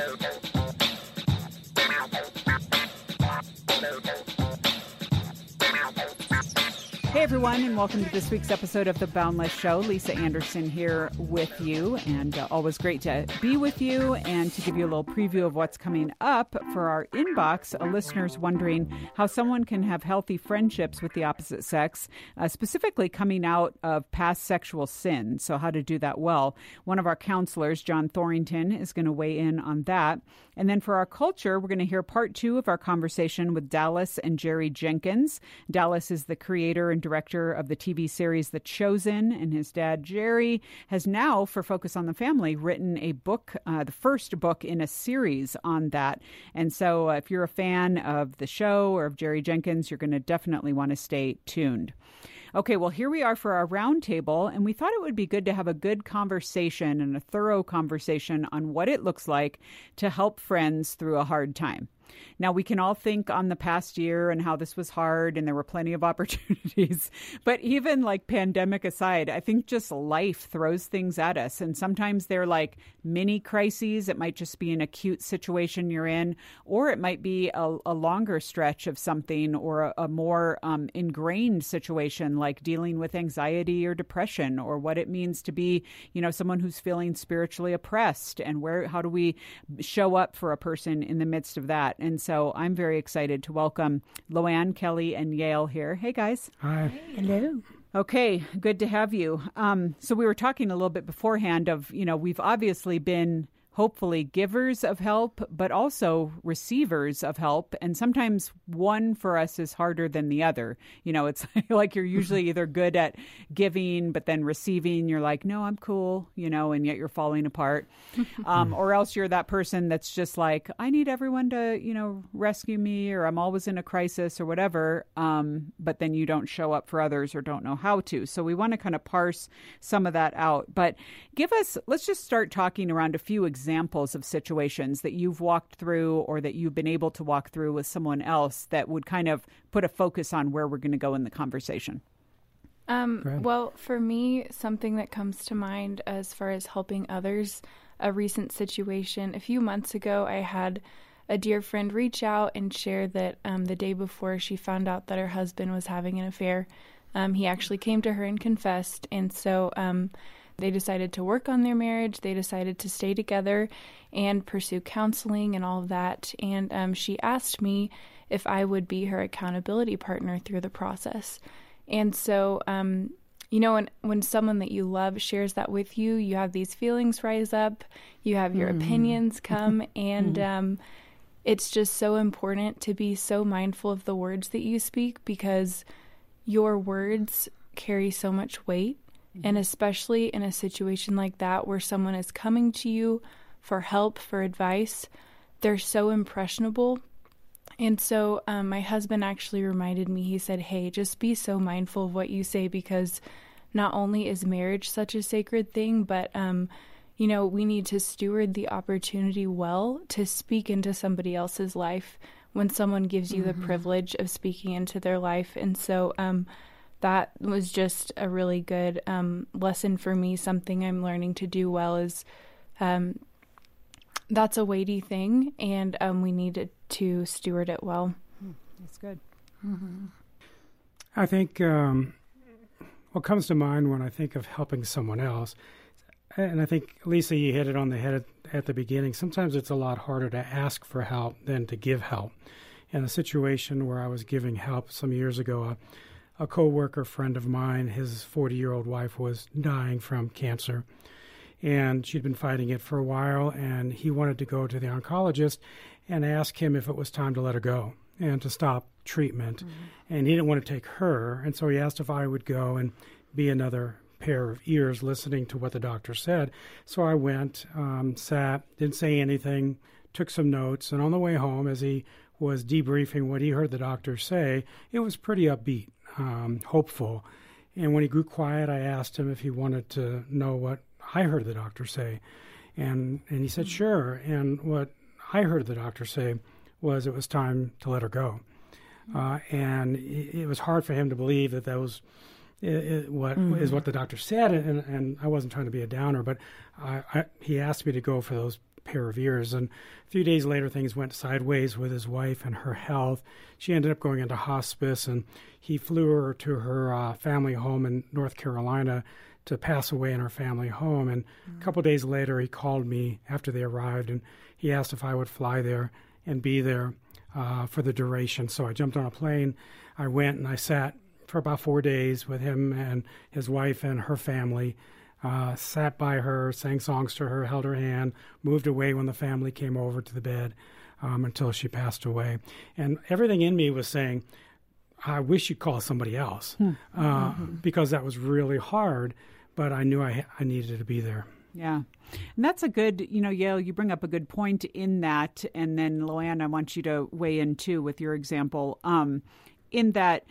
Thank you. Hey everyone, and welcome to this week's episode of The Boundless Show. Lisa Anderson here with you, and uh, always great to be with you and to give you a little preview of what's coming up for our inbox. A listener's wondering how someone can have healthy friendships with the opposite sex, uh, specifically coming out of past sexual sin. So, how to do that well. One of our counselors, John Thorington, is going to weigh in on that. And then for our culture, we're going to hear part two of our conversation with Dallas and Jerry Jenkins. Dallas is the creator and director of the TV series The Chosen, and his dad, Jerry, has now, for Focus on the Family, written a book, uh, the first book in a series on that. And so uh, if you're a fan of the show or of Jerry Jenkins, you're going to definitely want to stay tuned. Okay, well, here we are for our roundtable, and we thought it would be good to have a good conversation and a thorough conversation on what it looks like to help friends through a hard time. Now, we can all think on the past year and how this was hard and there were plenty of opportunities. But even like pandemic aside, I think just life throws things at us. And sometimes they're like mini crises. It might just be an acute situation you're in, or it might be a, a longer stretch of something or a, a more um, ingrained situation like dealing with anxiety or depression or what it means to be, you know, someone who's feeling spiritually oppressed and where, how do we show up for a person in the midst of that? And so I'm very excited to welcome Loanne, Kelly, and Yale here. Hey, guys. Hi. Hello. Okay, good to have you. Um, so we were talking a little bit beforehand of, you know, we've obviously been hopefully givers of help, but also receivers of help. And sometimes one for us is harder than the other. You know, it's like you're usually either good at giving, but then receiving, you're like, no, I'm cool, you know, and yet you're falling apart. um, or else you're that person that's just like, I need everyone to, you know, rescue me, or I'm always in a crisis or whatever. Um, but then you don't show up for others or don't know how to. So we want to kind of parse some of that out. But give us, let's just start talking around a few examples examples of situations that you've walked through or that you've been able to walk through with someone else that would kind of put a focus on where we're going to go in the conversation? Um, well, for me, something that comes to mind as far as helping others, a recent situation. A few months ago, I had a dear friend reach out and share that um, the day before she found out that her husband was having an affair, um, he actually came to her and confessed. And so um, they decided to work on their marriage. They decided to stay together and pursue counseling and all of that. And um, she asked me if I would be her accountability partner through the process. And so, um, you know, when, when someone that you love shares that with you, you have these feelings rise up, you have your mm. opinions come, and mm. um, it's just so important to be so mindful of the words that you speak because your words carry so much weight. Mm-hmm. And especially in a situation like that where someone is coming to you for help, for advice, they're so impressionable. And so um, my husband actually reminded me, he said, Hey, just be so mindful of what you say because not only is marriage such a sacred thing, but, um, you know, we need to steward the opportunity well to speak into somebody else's life when someone gives you mm-hmm. the privilege of speaking into their life. And so, um, that was just a really good um, lesson for me. Something I'm learning to do well is um, that's a weighty thing, and um, we need to steward it well. Hmm, that's good. Mm-hmm. I think um, what comes to mind when I think of helping someone else, and I think Lisa, you hit it on the head at, at the beginning. Sometimes it's a lot harder to ask for help than to give help. In a situation where I was giving help some years ago, uh, a coworker friend of mine, his 40 year old wife was dying from cancer. And she'd been fighting it for a while, and he wanted to go to the oncologist and ask him if it was time to let her go and to stop treatment. Mm-hmm. And he didn't want to take her, and so he asked if I would go and be another pair of ears listening to what the doctor said. So I went, um, sat, didn't say anything, took some notes, and on the way home, as he was debriefing what he heard the doctor say, it was pretty upbeat um, hopeful. And when he grew quiet, I asked him if he wanted to know what I heard the doctor say. And, and he said, mm-hmm. sure. And what I heard the doctor say was it was time to let her go. Mm-hmm. Uh, and it, it, was hard for him to believe that that was it, it, what mm-hmm. is what the doctor said. And, and I wasn't trying to be a downer, but I, I, he asked me to go for those pair of ears. And a few days later, things went sideways with his wife and her health. She ended up going into hospice, and he flew her to her uh, family home in North Carolina to pass away in her family home. And mm-hmm. a couple days later, he called me after they arrived, and he asked if I would fly there and be there uh, for the duration. So I jumped on a plane. I went and I sat for about four days with him and his wife and her family. Uh, sat by her, sang songs to her, held her hand, moved away when the family came over to the bed um, until she passed away. And everything in me was saying, I wish you'd call somebody else hmm. uh, mm-hmm. because that was really hard, but I knew I, I needed to be there. Yeah. And that's a good, you know, Yale, you bring up a good point in that. And then, Loanne, I want you to weigh in too with your example. Um, in that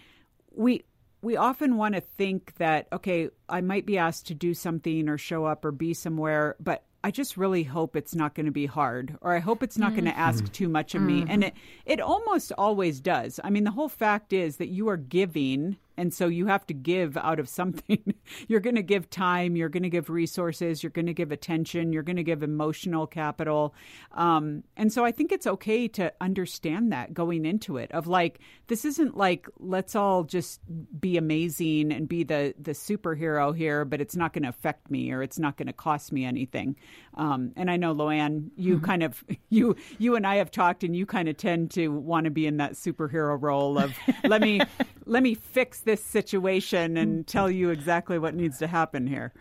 we we often want to think that okay i might be asked to do something or show up or be somewhere but i just really hope it's not going to be hard or i hope it's not mm-hmm. going to ask too much of me mm-hmm. and it it almost always does i mean the whole fact is that you are giving and so you have to give out of something. you're going to give time, you're going to give resources, you're going to give attention, you're going to give emotional capital. Um, and so I think it's okay to understand that going into it of like, this isn't like, let's all just be amazing and be the, the superhero here, but it's not going to affect me or it's not going to cost me anything. Um, and I know, Loanne, you mm-hmm. kind of, you, you and I have talked and you kind of tend to want to be in that superhero role of let me, let me fix this situation and tell you exactly what needs to happen here.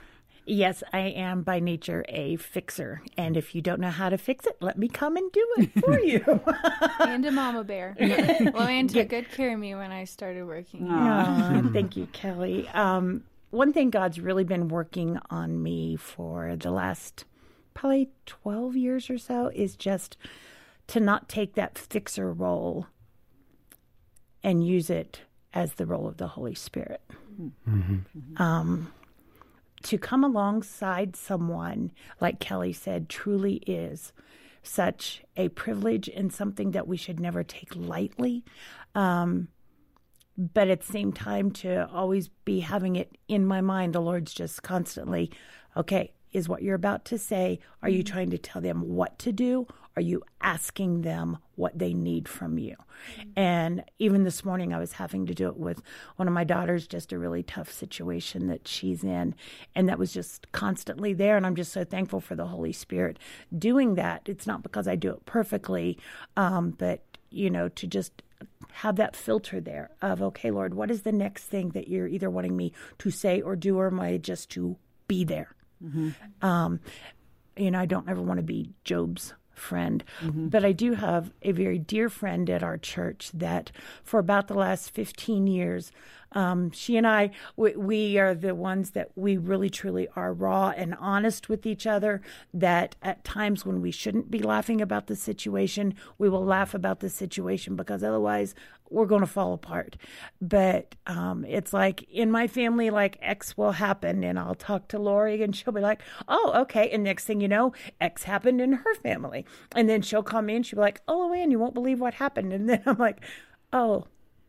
Yes, I am by nature a fixer. And if you don't know how to fix it, let me come and do it for you. and a mama bear. Loanne took good care of me when I started working. Oh, thank you, Kelly. Um, one thing God's really been working on me for the last probably 12 years or so is just to not take that fixer role and use it as the role of the Holy Spirit. Mm-hmm. Um, to come alongside someone, like Kelly said, truly is such a privilege and something that we should never take lightly. Um, but at the same time, to always be having it in my mind, the Lord's just constantly, okay, is what you're about to say. Are you mm-hmm. trying to tell them what to do? Are you asking them what they need from you? And even this morning, I was having to do it with one of my daughters, just a really tough situation that she's in. And that was just constantly there. And I'm just so thankful for the Holy Spirit doing that. It's not because I do it perfectly, um, but, you know, to just have that filter there of, okay, Lord, what is the next thing that you're either wanting me to say or do, or am I just to be there? Mm-hmm. Um, you know, I don't ever want to be Job's friend. Mm-hmm. But I do have a very dear friend at our church that for about the last 15 years, um, she and I, we, we, are the ones that we really truly are raw and honest with each other. That at times when we shouldn't be laughing about the situation, we will laugh about the situation because otherwise we're going to fall apart. But um, it's like in my family, like X will happen, and I'll talk to Lori, and she'll be like, "Oh, okay." And next thing you know, X happened in her family, and then she'll call me, and she'll be like, "Oh, Ann, you won't believe what happened," and then I'm like, "Oh."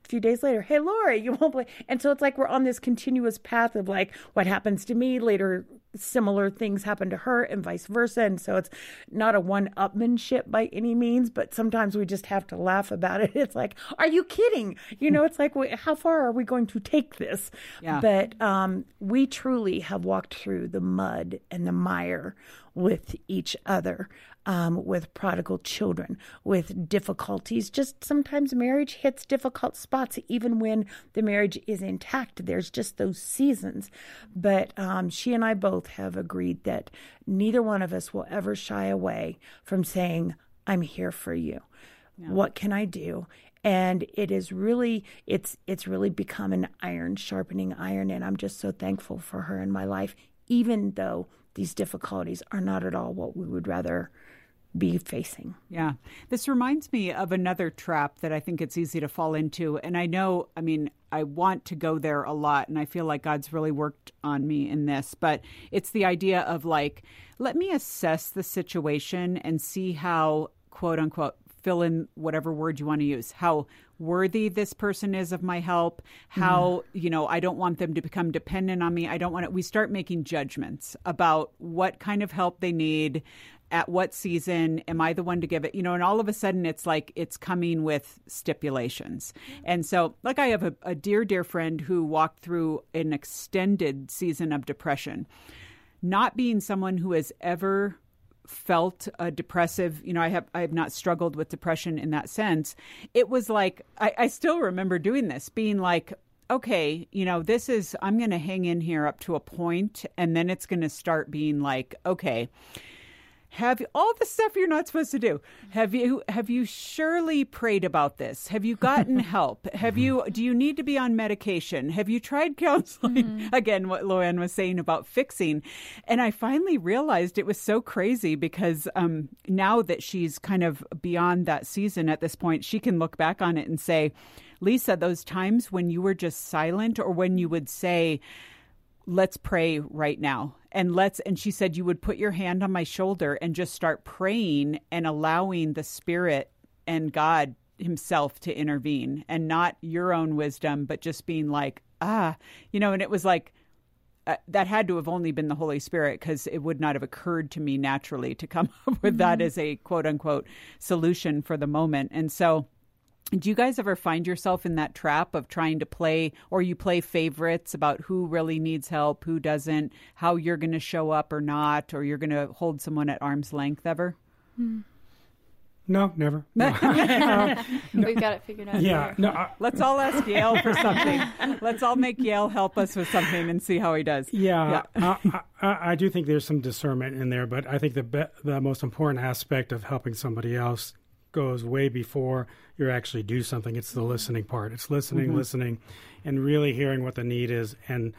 Few days later, hey Lori, you won't believe. And so it's like we're on this continuous path of like what happens to me later similar things happen to her and vice versa. And so it's not a one upmanship by any means, but sometimes we just have to laugh about it. It's like, are you kidding? You know, it's like, how far are we going to take this? Yeah. But um, we truly have walked through the mud and the mire with each other um, with prodigal children, with difficulties. Just sometimes marriage hits difficult spots, even when the marriage is intact. There's just those seasons. But um, she and I both have agreed that neither one of us will ever shy away from saying, I'm here for you. Yeah. What can I do? and it is really it's it's really become an iron sharpening iron and i'm just so thankful for her in my life even though these difficulties are not at all what we would rather be facing. Yeah. This reminds me of another trap that I think it's easy to fall into. And I know, I mean, I want to go there a lot, and I feel like God's really worked on me in this, but it's the idea of like, let me assess the situation and see how, quote unquote, fill in whatever word you want to use. How worthy this person is of my help, how, mm. you know, I don't want them to become dependent on me. I don't want to we start making judgments about what kind of help they need, at what season am i the one to give it? You know and all of a sudden it's like it's coming with stipulations. And so like i have a, a dear dear friend who walked through an extended season of depression. Not being someone who has ever felt a depressive you know i have i have not struggled with depression in that sense. It was like i, I still remember doing this being like okay you know this is i'm going to hang in here up to a point and then it's going to start being like okay have all the stuff you're not supposed to do. Have you have you surely prayed about this? Have you gotten help? Have you do you need to be on medication? Have you tried counseling? Mm-hmm. again what Loanne was saying about fixing. And i finally realized it was so crazy because um, now that she's kind of beyond that season at this point she can look back on it and say lisa those times when you were just silent or when you would say let's pray right now. And let's and she said you would put your hand on my shoulder and just start praying and allowing the spirit and god himself to intervene. And not your own wisdom but just being like ah you know and it was like uh, that had to have only been the holy spirit because it would not have occurred to me naturally to come up with mm-hmm. that as a quote unquote solution for the moment. And so do you guys ever find yourself in that trap of trying to play or you play favorites about who really needs help, who doesn't, how you're going to show up or not, or you're going to hold someone at arm's length ever? Hmm. No, never. No. uh, We've got it figured out. Yeah. No, I, Let's all ask Yale for something. Let's all make Yale help us with something and see how he does. Yeah. yeah. I, I, I, do think there's some discernment in there, but I think the be- the most important aspect of helping somebody else goes way before you actually do something. It's the listening part. It's listening, mm-hmm. listening, and really hearing what the need is, and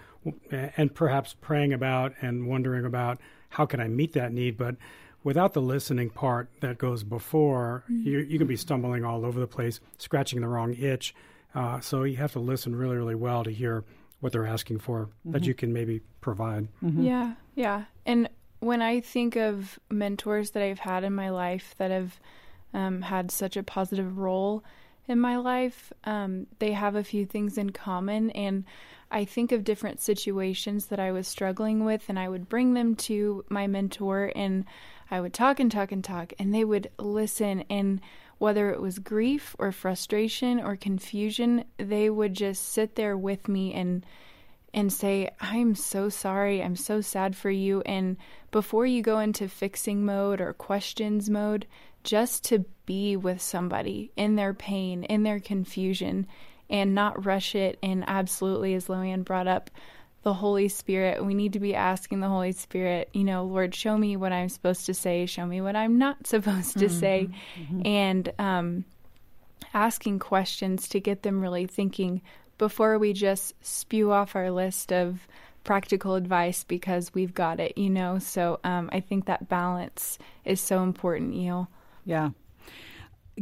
and perhaps praying about and wondering about how can I meet that need. But without the listening part that goes before, mm-hmm. you you can be stumbling all over the place, scratching the wrong itch. Uh, so you have to listen really, really well to hear what they're asking for mm-hmm. that you can maybe provide. Mm-hmm. Yeah, yeah. And when I think of mentors that I've had in my life that have um, had such a positive role in my life. Um, they have a few things in common, and I think of different situations that I was struggling with, and I would bring them to my mentor, and I would talk and talk and talk, and they would listen. And whether it was grief or frustration or confusion, they would just sit there with me and and say, I'm so sorry. I'm so sad for you. And before you go into fixing mode or questions mode, just to be with somebody in their pain, in their confusion, and not rush it. And absolutely, as Loanne brought up, the Holy Spirit, we need to be asking the Holy Spirit, you know, Lord, show me what I'm supposed to say, show me what I'm not supposed to mm-hmm, say, mm-hmm. and um, asking questions to get them really thinking before we just spew off our list of practical advice because we've got it, you know. So um, I think that balance is so important, you know. Yeah.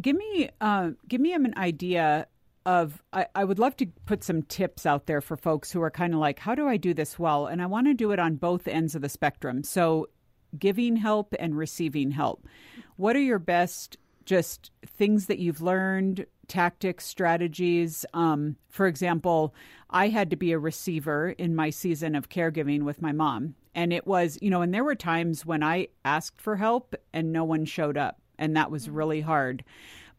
Give me uh, give me an idea of I, I would love to put some tips out there for folks who are kind of like, how do I do this well? And I want to do it on both ends of the spectrum. So giving help and receiving help. What are your best just things that you've learned, tactics, strategies? Um, for example, I had to be a receiver in my season of caregiving with my mom. And it was, you know, and there were times when I asked for help and no one showed up and that was really hard.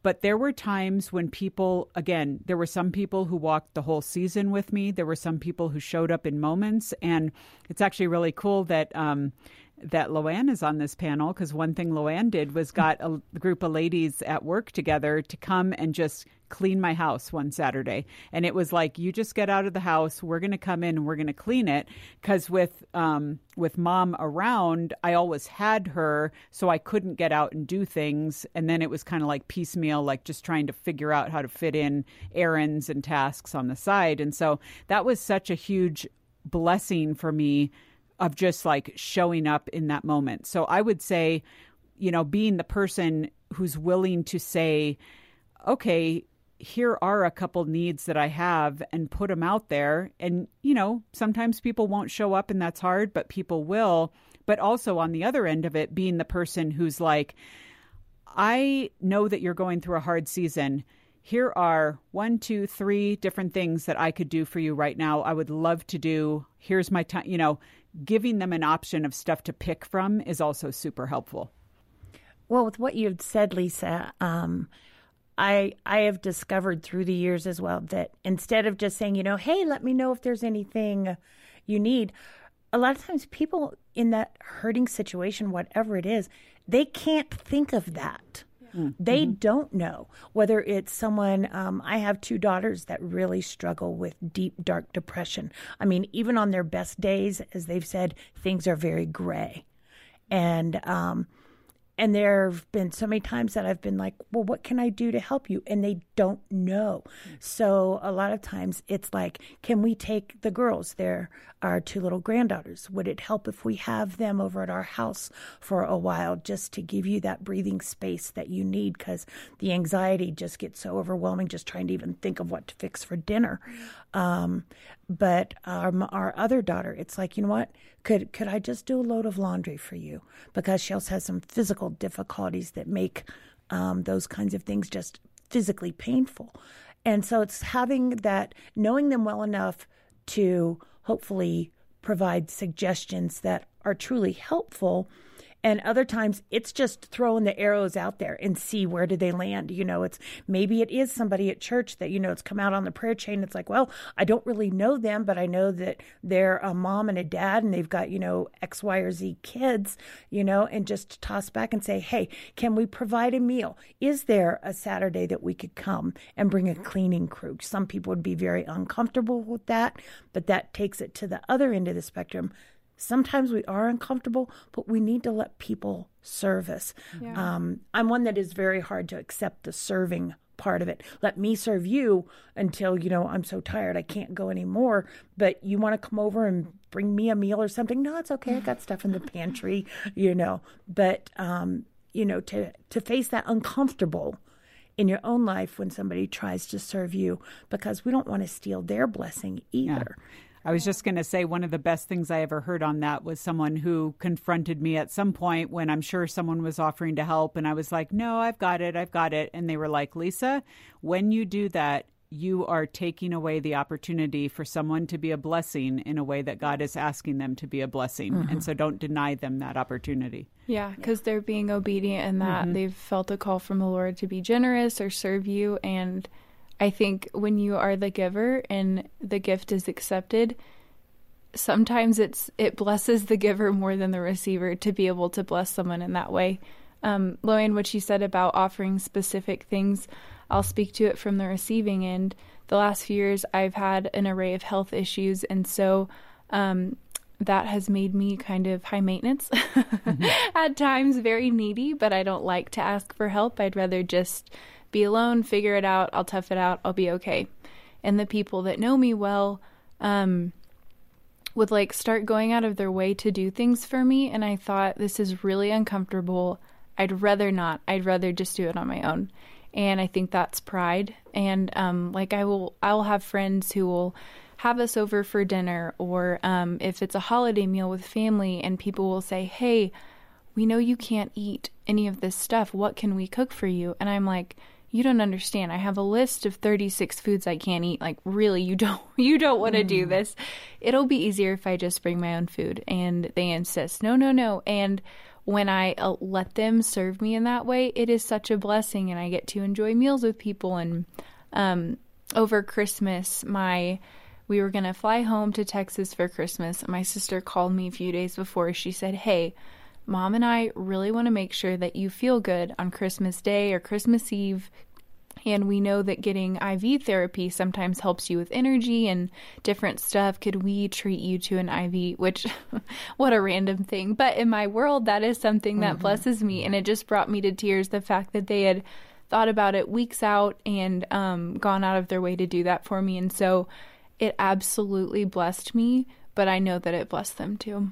But there were times when people, again, there were some people who walked the whole season with me. There were some people who showed up in moments. And it's actually really cool that um, that Loanne is on this panel because one thing Loanne did was got a group of ladies at work together to come and just clean my house one Saturday. And it was like, you just get out of the house. We're going to come in and we're going to clean it. Because with um, with mom around, I always had her, so I couldn't get out and do things. And then it was kind of like piecemeal, like just trying to figure out how to fit in errands and tasks on the side. And so that was such a huge blessing for me of just like showing up in that moment. So I would say, you know, being the person who's willing to say, okay, here are a couple needs that I have and put them out there. And, you know, sometimes people won't show up and that's hard, but people will. But also on the other end of it, being the person who's like, I know that you're going through a hard season. Here are one, two, three different things that I could do for you right now. I would love to do. Here's my time. You know, giving them an option of stuff to pick from is also super helpful. Well, with what you've said, Lisa, um, I I have discovered through the years as well that instead of just saying, you know, hey, let me know if there's anything you need, a lot of times people in that hurting situation, whatever it is, they can't think of that. Mm-hmm. They don't know whether it's someone. Um, I have two daughters that really struggle with deep, dark depression. I mean, even on their best days, as they've said, things are very gray. And um, and there have been so many times that I've been like, well, what can I do to help you? And they don't know. So a lot of times it's like, can we take the girls? There are two little granddaughters. Would it help if we have them over at our house for a while just to give you that breathing space that you need? Because the anxiety just gets so overwhelming just trying to even think of what to fix for dinner. Um, but our, our other daughter, it's like, you know what? Could could I just do a load of laundry for you? Because she also has some physical difficulties that make um, those kinds of things just physically painful. And so it's having that, knowing them well enough to hopefully provide suggestions that are truly helpful and other times it's just throwing the arrows out there and see where do they land. You know, it's maybe it is somebody at church that, you know, it's come out on the prayer chain. It's like, well, I don't really know them, but I know that they're a mom and a dad and they've got, you know, X, Y, or Z kids, you know, and just toss back and say, hey, can we provide a meal? Is there a Saturday that we could come and bring a cleaning crew? Some people would be very uncomfortable with that, but that takes it to the other end of the spectrum Sometimes we are uncomfortable, but we need to let people serve us. Yeah. Um, I'm one that is very hard to accept the serving part of it. Let me serve you until, you know, I'm so tired I can't go anymore. But you want to come over and bring me a meal or something? No, it's okay. I got stuff in the pantry, you know. But um, you know, to to face that uncomfortable in your own life when somebody tries to serve you because we don't want to steal their blessing either. Yeah. I was just going to say one of the best things I ever heard on that was someone who confronted me at some point when I'm sure someone was offering to help. And I was like, no, I've got it. I've got it. And they were like, Lisa, when you do that, you are taking away the opportunity for someone to be a blessing in a way that God is asking them to be a blessing. Mm-hmm. And so don't deny them that opportunity. Yeah, because they're being obedient in that mm-hmm. they've felt a call from the Lord to be generous or serve you. And I think when you are the giver and the gift is accepted, sometimes it's it blesses the giver more than the receiver to be able to bless someone in that way. Um, Loan, what she said about offering specific things, I'll speak to it from the receiving end. The last few years, I've had an array of health issues, and so um, that has made me kind of high maintenance, mm-hmm. at times very needy, but I don't like to ask for help. I'd rather just be alone, figure it out, I'll tough it out, I'll be okay. And the people that know me well um, would like start going out of their way to do things for me. And I thought, this is really uncomfortable. I'd rather not. I'd rather just do it on my own. And I think that's pride. And um, like I will, I will have friends who will have us over for dinner, or um, if it's a holiday meal with family, and people will say, "Hey, we know you can't eat any of this stuff. What can we cook for you?" And I'm like, you don't understand. I have a list of 36 foods I can't eat. Like, really, you don't you don't want to mm. do this. It'll be easier if I just bring my own food. And they insist, no, no, no. And when I uh, let them serve me in that way, it is such a blessing, and I get to enjoy meals with people. And um, over Christmas, my we were gonna fly home to Texas for Christmas. My sister called me a few days before. She said, "Hey." Mom and I really want to make sure that you feel good on Christmas Day or Christmas Eve. And we know that getting IV therapy sometimes helps you with energy and different stuff. Could we treat you to an IV? Which, what a random thing. But in my world, that is something that mm-hmm. blesses me. And it just brought me to tears the fact that they had thought about it weeks out and um, gone out of their way to do that for me. And so it absolutely blessed me, but I know that it blessed them too.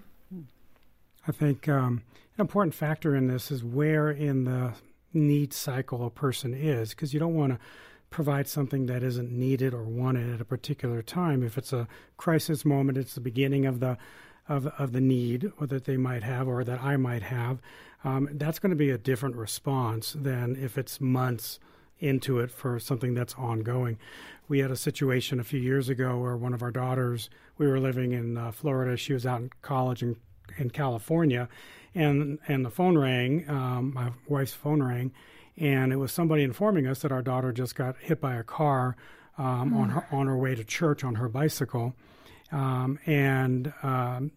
I think um, an important factor in this is where in the need cycle a person is, because you don't want to provide something that isn't needed or wanted at a particular time. If it's a crisis moment, it's the beginning of the of of the need that they might have or that I might have, um, that's going to be a different response than if it's months into it for something that's ongoing. We had a situation a few years ago where one of our daughters, we were living in uh, Florida, she was out in college in, in California, and and the phone rang, um, my wife's phone rang, and it was somebody informing us that our daughter just got hit by a car um, mm. on her on her way to church on her bicycle, um, and um,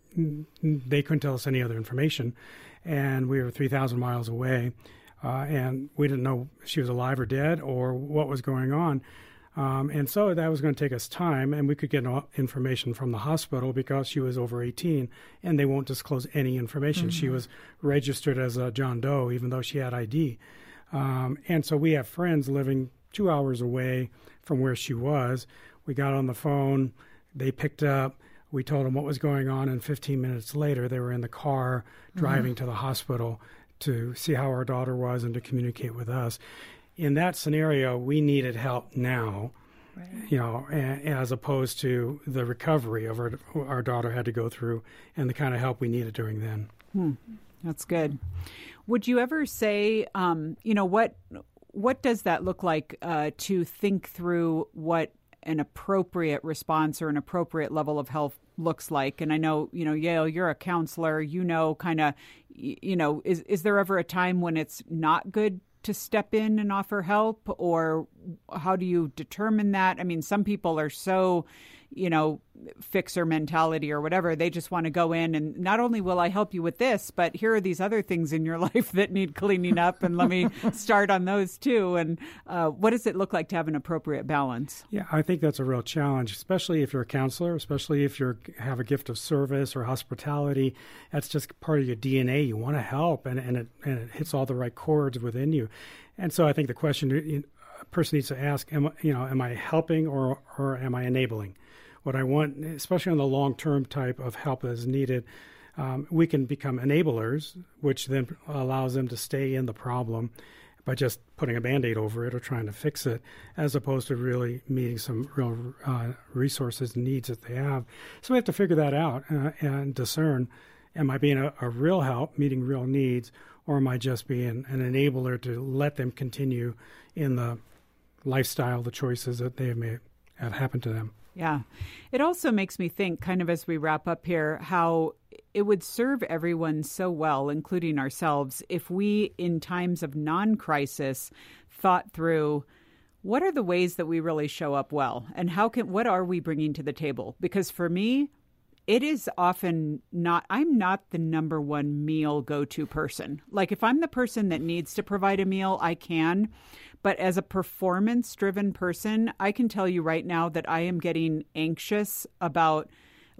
they couldn't tell us any other information, and we were three thousand miles away, uh, and we didn't know she was alive or dead or what was going on. Um, and so that was going to take us time, and we could get no information from the hospital because she was over 18, and they won't disclose any information. Mm-hmm. She was registered as a John Doe, even though she had ID. Um, and so we have friends living two hours away from where she was. We got on the phone, they picked up. We told them what was going on, and 15 minutes later, they were in the car driving mm-hmm. to the hospital to see how our daughter was and to communicate with us in that scenario, we needed help now. Right. You know, as opposed to the recovery of our our daughter had to go through, and the kind of help we needed during then. Hmm. That's good. Would you ever say, um, you know, what what does that look like uh, to think through what an appropriate response or an appropriate level of health looks like and i know you know yale you're a counselor you know kind of you know is is there ever a time when it's not good to step in and offer help or how do you determine that? I mean some people are so you know, fixer mentality or whatever. They just want to go in and not only will I help you with this, but here are these other things in your life that need cleaning up, and let me start on those too. And uh, what does it look like to have an appropriate balance? Yeah, I think that's a real challenge, especially if you're a counselor, especially if you have a gift of service or hospitality. That's just part of your DNA. You want to help, and, and, it, and it hits all the right chords within you. And so I think the question a person needs to ask, am, you know, am I helping or, or am I enabling? What I want, especially on the long term type of help is needed, um, we can become enablers, which then allows them to stay in the problem by just putting a band aid over it or trying to fix it, as opposed to really meeting some real uh, resources and needs that they have. So we have to figure that out uh, and discern am I being a, a, real help, meeting real needs, or am I just being an enabler to let them continue in the lifestyle, the choices that they have made have happened to them? Yeah. It also makes me think, kind of as we wrap up here, how it would serve everyone so well, including ourselves, if we, in times of non crisis, thought through what are the ways that we really show up well and how can what are we bringing to the table because for me it is often not i'm not the number one meal go-to person. Like if i'm the person that needs to provide a meal i can. But as a performance driven person, I can tell you right now that I am getting anxious about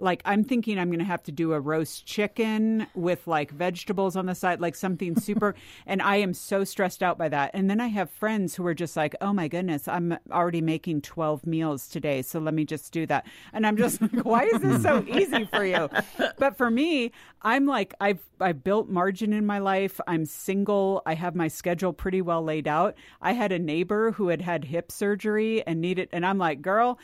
like I'm thinking I'm going to have to do a roast chicken with like vegetables on the side, like something super. and I am so stressed out by that. And then I have friends who are just like, oh my goodness, I'm already making 12 meals today. So let me just do that. And I'm just like, why is this so easy for you? But for me, I'm like, I've, I've built margin in my life. I'm single. I have my schedule pretty well laid out. I had a neighbor who had had hip surgery and needed, and I'm like, girl,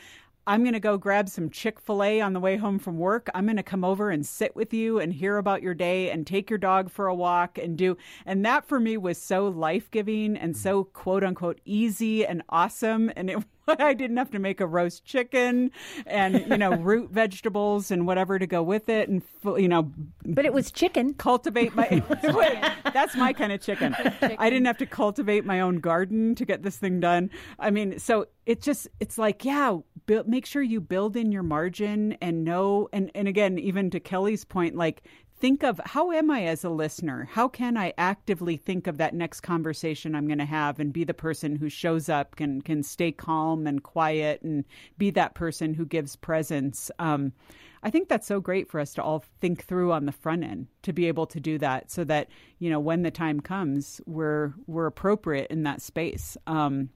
I'm going to go grab some Chick fil A on the way home from work. I'm going to come over and sit with you and hear about your day and take your dog for a walk and do. And that for me was so life giving and so mm-hmm. quote unquote easy and awesome. And it I didn't have to make a roast chicken and you know root vegetables and whatever to go with it, and you know. But it was chicken. Cultivate my. that's my kind of chicken. chicken. I didn't have to cultivate my own garden to get this thing done. I mean, so it just it's like yeah, make sure you build in your margin and know and and again even to Kelly's point, like think of how am I as a listener? How can I actively think of that next conversation I'm going to have and be the person who shows up, can can stay calm and quiet, and be that person who gives presence. Um, I think that's so great for us to all think through on the front end to be able to do that, so that you know when the time comes, we're we're appropriate in that space. Um,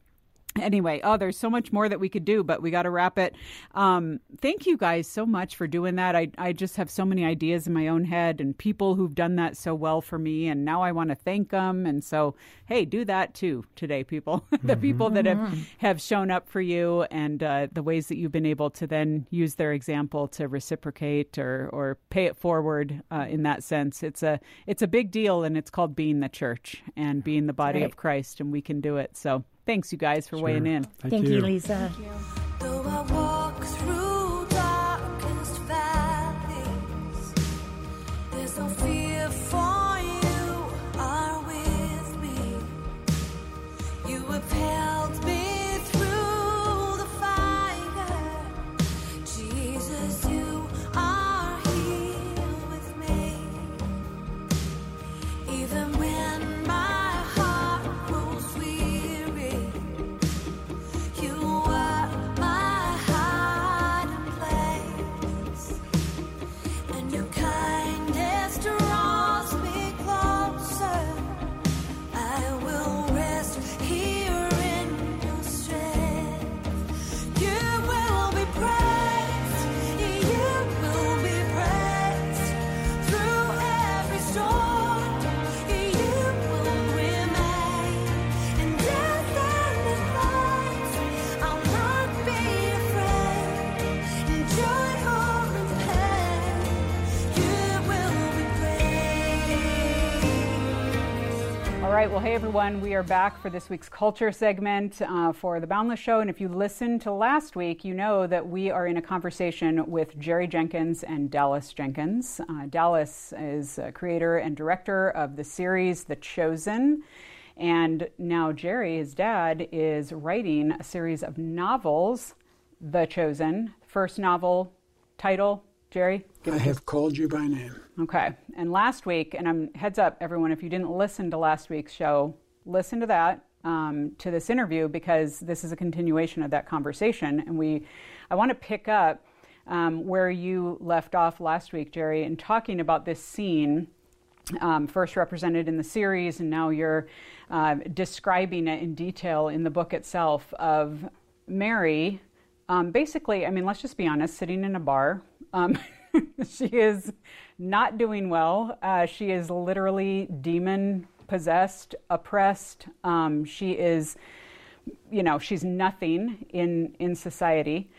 anyway, oh, there's so much more that we could do, but we got to wrap it. Um, thank you guys so much for doing that. I, I just have so many ideas in my own head and people who've done that so well for me. And now I want to thank them. And so, hey, do that too today, people. the people that have, mm-hmm. have shown up for you and uh, the ways that you've been able to then use their example to reciprocate or, or pay it forward uh, in that sense. It's a, it's a big deal and it's called being the church and being the body right. of Christ. And we can do it. So, Thanks, you guys, for sure. weighing in. Thank, Thank you. you, Lisa. Thank you. Right. Well, hey, everyone. We are back for this week's culture segment uh, for the Boundless Show. And if you listened to last week, you know that we are in a conversation with Jerry Jenkins and Dallas Jenkins. Uh, Dallas is a creator and director of the series The Chosen. And now Jerry, his dad, is writing a series of novels, The Chosen. First novel title, Jerry? I have called you by name. Okay. And last week, and I'm heads up, everyone, if you didn't listen to last week's show, listen to that, um, to this interview, because this is a continuation of that conversation. And we, I want to pick up um, where you left off last week, Jerry, in talking about this scene. Um, first represented in the series, and now you're uh, describing it in detail in the book itself of Mary. Um, basically, I mean, let's just be honest, sitting in a bar um, she is not doing well. Uh, she is literally demon possessed, oppressed. Um, she is, you know, she's nothing in in society.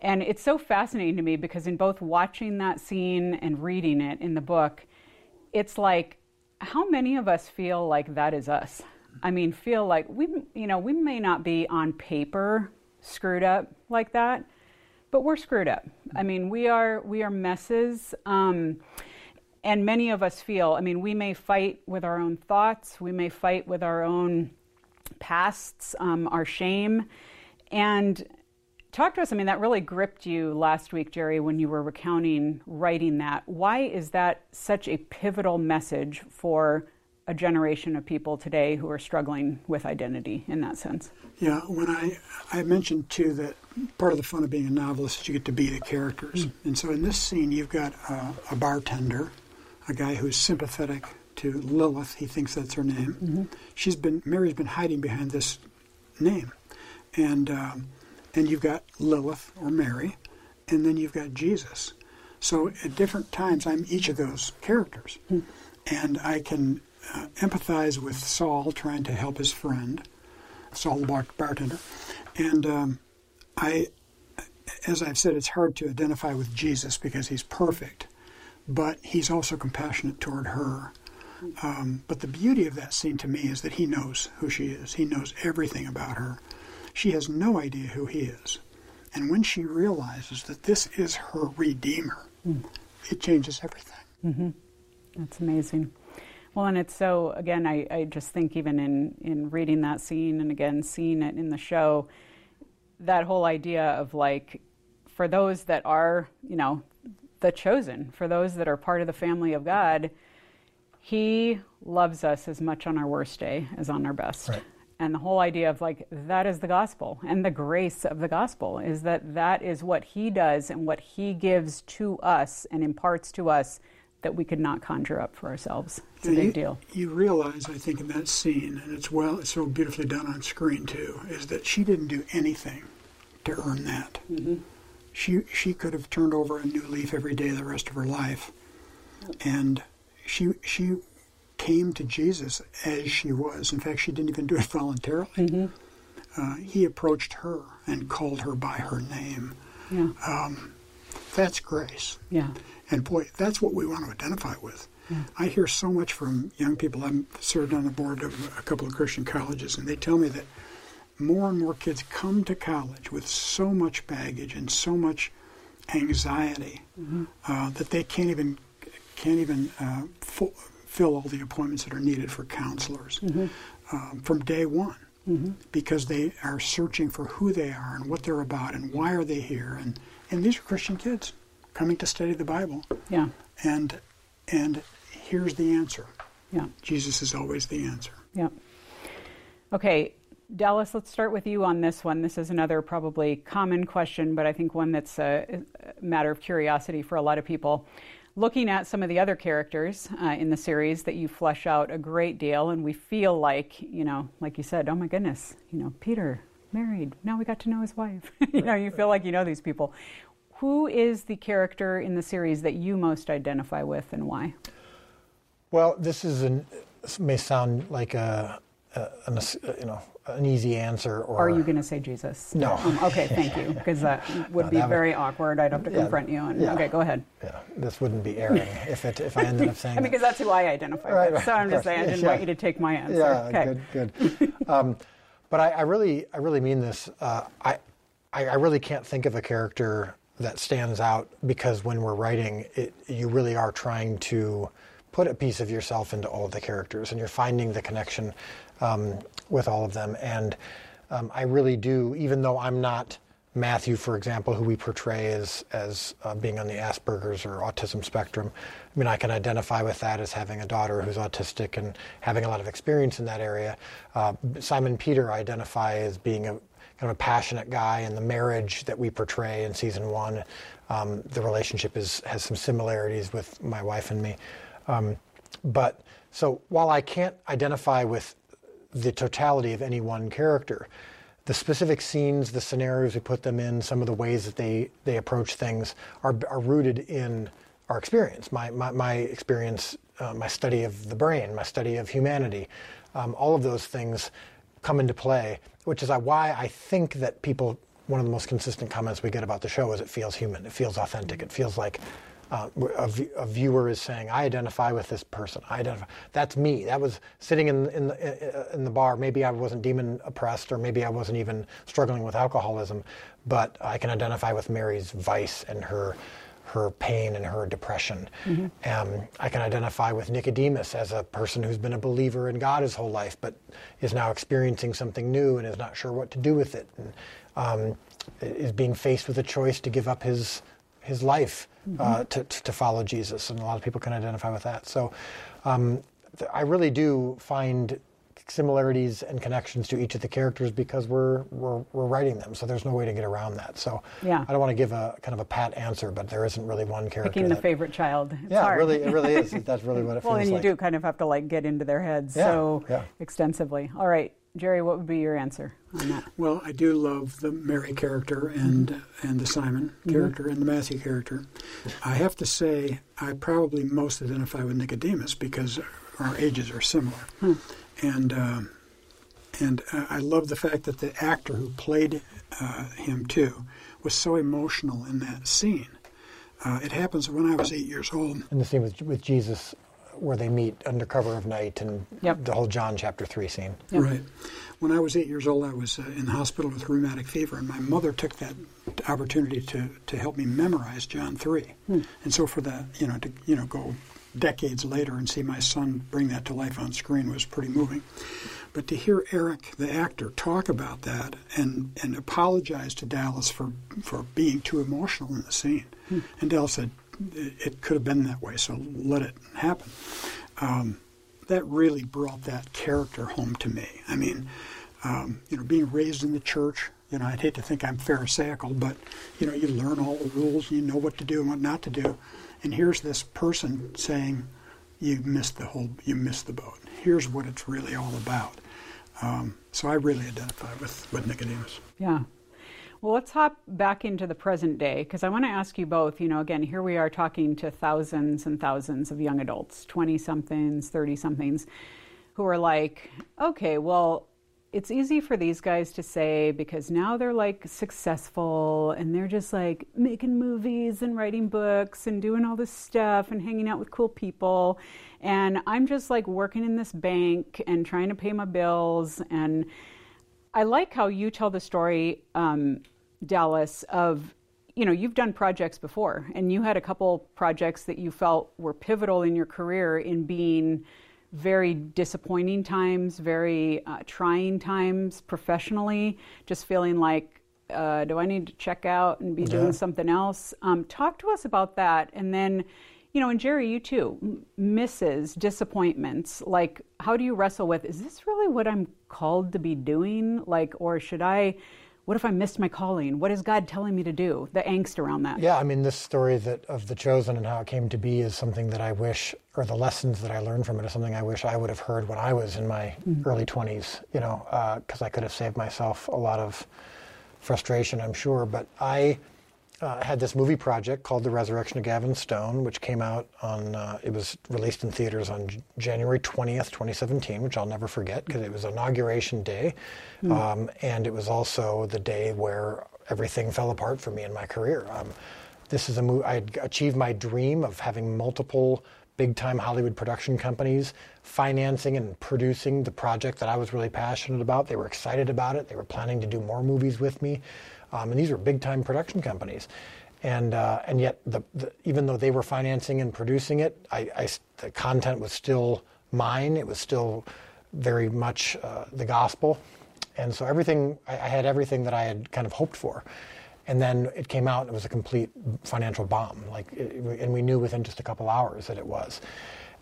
And it's so fascinating to me because in both watching that scene and reading it in the book, it's like how many of us feel like that is us? I mean, feel like we, you know, we may not be on paper screwed up like that, but we're screwed up. I mean, we are we are messes. Um, and many of us feel, I mean, we may fight with our own thoughts, we may fight with our own pasts, um, our shame. And talk to us. I mean, that really gripped you last week, Jerry, when you were recounting writing that. Why is that such a pivotal message for a generation of people today who are struggling with identity in that sense. Yeah, when I I mentioned too that part of the fun of being a novelist is you get to be the characters, mm. and so in this scene you've got a, a, bartender, a guy who's sympathetic to Lilith. He thinks that's her name. Mm-hmm. She's been Mary's been hiding behind this name, and um, and you've got Lilith or Mary, and then you've got Jesus. So at different times I'm each of those characters, mm. and I can empathize with Saul trying to help his friend, Saul the bartender. And um, I, as I've said, it's hard to identify with Jesus because he's perfect, but he's also compassionate toward her. Um, but the beauty of that scene to me is that he knows who she is. He knows everything about her. She has no idea who he is. And when she realizes that this is her Redeemer, mm. it changes everything. Mm-hmm. That's amazing. Well, and it's so, again, I, I just think even in, in reading that scene and again seeing it in the show, that whole idea of like, for those that are, you know, the chosen, for those that are part of the family of God, He loves us as much on our worst day as on our best. Right. And the whole idea of like, that is the gospel. And the grace of the gospel is that that is what He does and what He gives to us and imparts to us that we could not conjure up for ourselves. It's a big you, deal. You realize, I think, in that scene, and it's well, it's so beautifully done on screen too, is that she didn't do anything to earn that. Mm-hmm. She she could have turned over a new leaf every day the rest of her life, and she she came to Jesus as she was. In fact, she didn't even do it voluntarily. Mm-hmm. Uh, he approached her and called her by her name. Yeah. Um, that's grace. Yeah. And boy, that's what we want to identify with. I hear so much from young people. I'm served on the board of a couple of Christian colleges, and they tell me that more and more kids come to college with so much baggage and so much anxiety uh, that they can't even can't even uh, fill all the appointments that are needed for counselors um, from day one. Because they are searching for who they are and what they're about and why are they here. And and these are Christian kids coming to study the Bible Yeah. and and here's the answer Yeah. Jesus is always the answer Yeah. Okay, Dallas, let's start with you on this one. This is another probably common question, but I think one that's a, matter of curiosity for a lot of people. Looking at some of the other characters uh, in the series that you flesh out a great deal, and we feel like, you know, like you said, oh my goodness, you know, Peter married. Now we got to know his wife. you know, you feel like you know these people. Who is the character in the series that you most identify with, and why? Well, this is an this may sound like a, a an, you know an easy answer, or Are you going to say Jesus? No. Um, okay, thank you, because that would No, be that would- very awkward. I'd have to Yeah, confront you. And yeah. okay, go ahead. Yeah, this wouldn't be airing if it if I ended up saying. And that. because that's who I identify Right, with. right, So I'm just saying, I didn't Yeah. want you to take my answer. Yeah, okay. good, good. um, but I, I really, I really mean this. Uh, I, I, I really can't think of a character that stands out because when we're writing, it, you really are trying to put a piece of yourself into all of the characters, and you're finding the connection um, with all of them. And um, I really do, even though I'm not. Matthew, for example, who we portray as as uh, being on the Asperger's or autism spectrum. I mean, I can identify with that as having a daughter who's autistic and having a lot of experience in that area. Uh, Simon Peter, I identify as being a kind of a passionate guy, and the marriage that we portray in season one, um, the relationship is has some similarities with my wife and me. Um, but so while I can't identify with the totality of any one character, the specific scenes, the scenarios we put them in, some of the ways that they, they approach things are, are rooted in our experience, my, my, my experience, uh, my study of the brain, my study of humanity. Um, all of those things come into play, which is why I think that people, one of the most consistent comments we get about the show is it feels human, it feels authentic, it feels like uh, a, v- a viewer is saying, "I identify with this person. I identify. That's me. That was sitting in in the, in the bar. Maybe I wasn't demon oppressed, or maybe I wasn't even struggling with alcoholism, but I can identify with Mary's vice and her." Her pain and her depression. Um, I can identify with Nicodemus as a person who's been a believer in God his whole life, but is now experiencing something new and is not sure what to do with it, and um, is being faced with a choice to give up his his life uh, to, to follow Jesus, and a lot of people can identify with that. So, um, th- I really do find similarities and connections to each of the characters because we're, we're we're writing them. So there's no way to get around that. So Yeah. I don't want to give a kind of a pat answer, but there isn't really one character. Picking the that- favorite child. It's Yeah, it hard. really, it really is. That's really what it well, feels like. Well, and you like. do kind of have to like get into their heads Yeah, so yeah. extensively. All right, Jerry, what would be your answer on that? Well, I do love the Mary character and and the Simon mm-hmm. character and the Matthew character. I have to say, I probably most identify with Nicodemus because our ages are similar, hmm. And um, and uh, I love the fact that the actor who played uh, him too was so emotional in that scene. Uh, it happens when I was eight years old. And the scene with, with Jesus where they meet under cover of night and Yep. the whole John chapter 3 scene. Yep. Right. When I was eight years old, I was uh, in the hospital with rheumatic fever, and my mother took that opportunity to, to help me memorize John three. And so for that, you know, to you know go decades later and see my son bring that to life on screen was pretty moving. But to hear Erick, the actor, talk about that and, and apologize to Dallas for, for being too emotional in the scene, and Dallas said it, could have been that way, so let it happen that really brought that character home to me. I mean, um, you know, being raised in the church, you know, I'd hate to think I'm Pharisaical, but you know, you learn all the rules, you know what to do and what not to do, And here's this person saying, "You missed the whole. You missed the boat. Here's what it's really all about." Um, so I really identify with with Nicodemus. Yeah. Well, let's hop back into the present day because I want to ask you both. You know, again, here we are talking to thousands and thousands of young adults, 20 somethings, 30 somethings, who are like, okay, well, it's easy for these guys to say because now they're like successful and they're just like making movies and writing books and doing all this stuff and hanging out with cool people. And I'm just like working in this bank and trying to pay my bills. And I like how you tell the story, um, Dallas, of you know, you've done projects before and you had a couple projects that you felt were pivotal in your career in being very disappointing times, very uh, trying times professionally, just feeling like, uh, do I need to check out and be yeah. doing something else? Um, talk to us about that. And then, you know, and Jerry, you too, misses, disappointments. Like, how do you wrestle with, is this really what I'm called to be doing? Like, or should I what if I missed my calling? What is God telling me to do? The angst around that. Yeah, I mean, this story that of the chosen and how it came to be is something that I wish, or the lessons that I learned from it is something I wish I would have heard when I was in my mm-hmm. early 20s. You know, because uh, I could have saved myself a lot of frustration, I'm sure. But I uh, had this movie project called The Resurrection of Gavin Stone, which came out on, uh, it was released in theaters on J- January 20th, 2017, which I'll never forget because it was inauguration day. Mm. Um, and it was also the day where everything fell apart for me in my career. Um, this is a movie, I achieved my dream of having multiple big time Hollywood production companies financing and producing the project that I was really passionate about. They were excited about it. They were planning to do more movies with me. Um, and these were big time production companies. And, uh, and yet, the, the, even though they were financing and producing it, I, I, the content was still mine. It was still very much uh, the gospel. And so everything, I, I had everything that I had kind of hoped for. And then it came out and it was a complete financial bomb. Like, it, and we knew within just a couple hours that it was.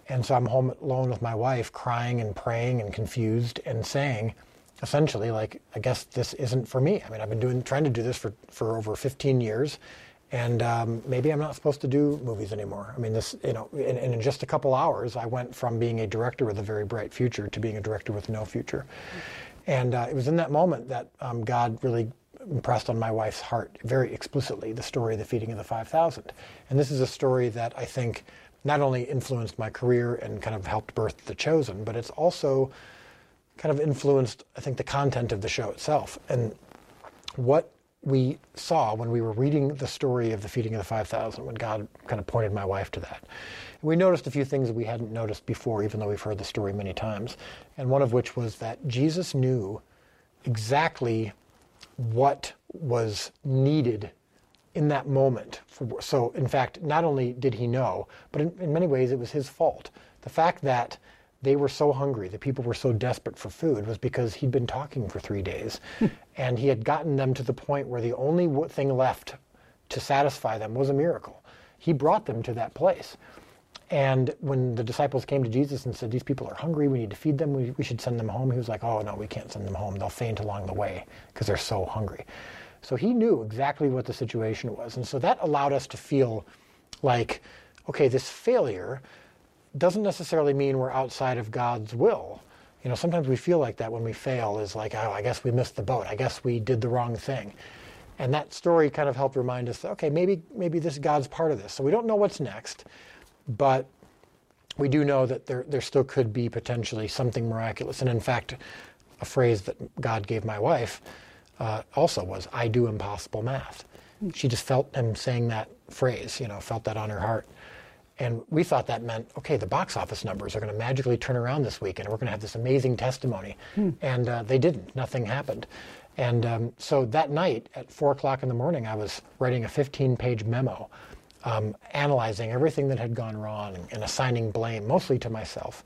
And so I'm home alone with my wife, crying and praying and confused and saying, essentially like I guess this isn't for me. I mean, I've been doing trying to do this for for over 15 years, and um, maybe I'm not supposed to do movies anymore. I mean, this you know, and, in just a couple hours, I went from being a director with a very bright future to being a director with no future. And uh, it was in that moment that um, God really impressed on my wife's heart very explicitly the story of the feeding of the 5,000. And this is a story that I think not only influenced my career and kind of helped birth The Chosen, but it's also kind of influenced, I think, the content of the show itself. And what we saw when we were reading the story of the feeding of the 5,000, when God kind of pointed my wife to that, we noticed a few things that we hadn't noticed before, even though we've heard the story many times. And one of which was that Jesus knew exactly what was needed in that moment. So, in fact, not only did he know, but in, in many ways it was his fault. The fact that they were so hungry, the people were so desperate for food, was because he'd been talking for three days. Hmm. and he had gotten them to the point where the only thing left to satisfy them was a miracle. He brought them to that place. And when the disciples came to Jesus and said, These people are hungry, we need to feed them, we, we should send them home, he was like, Oh, no, we can't send them home. They'll faint along the way because they're so hungry. So he knew exactly what the situation was. And so that allowed us to feel like, okay, this failure doesn't necessarily mean we're outside of God's will. You know, sometimes we feel like that when we fail is like, oh, I guess we missed the boat. I guess we did the wrong thing. And that story kind of helped remind us, okay, maybe maybe this God's part of this. So we don't know what's next, but we do know that there there still could be potentially something miraculous. And in fact, a phrase that God gave my wife uh, also was, "I do impossible math." She just felt him saying that phrase, you know, felt that on her heart. And we thought that meant, okay, the box office numbers are going to magically turn around this week and we're going to have this amazing testimony. Hmm. And uh, they didn't. Nothing happened. And um, so that night at 4 o'clock in the morning, I was writing a 15 page memo, um, analyzing everything that had gone wrong and assigning blame, mostly to myself.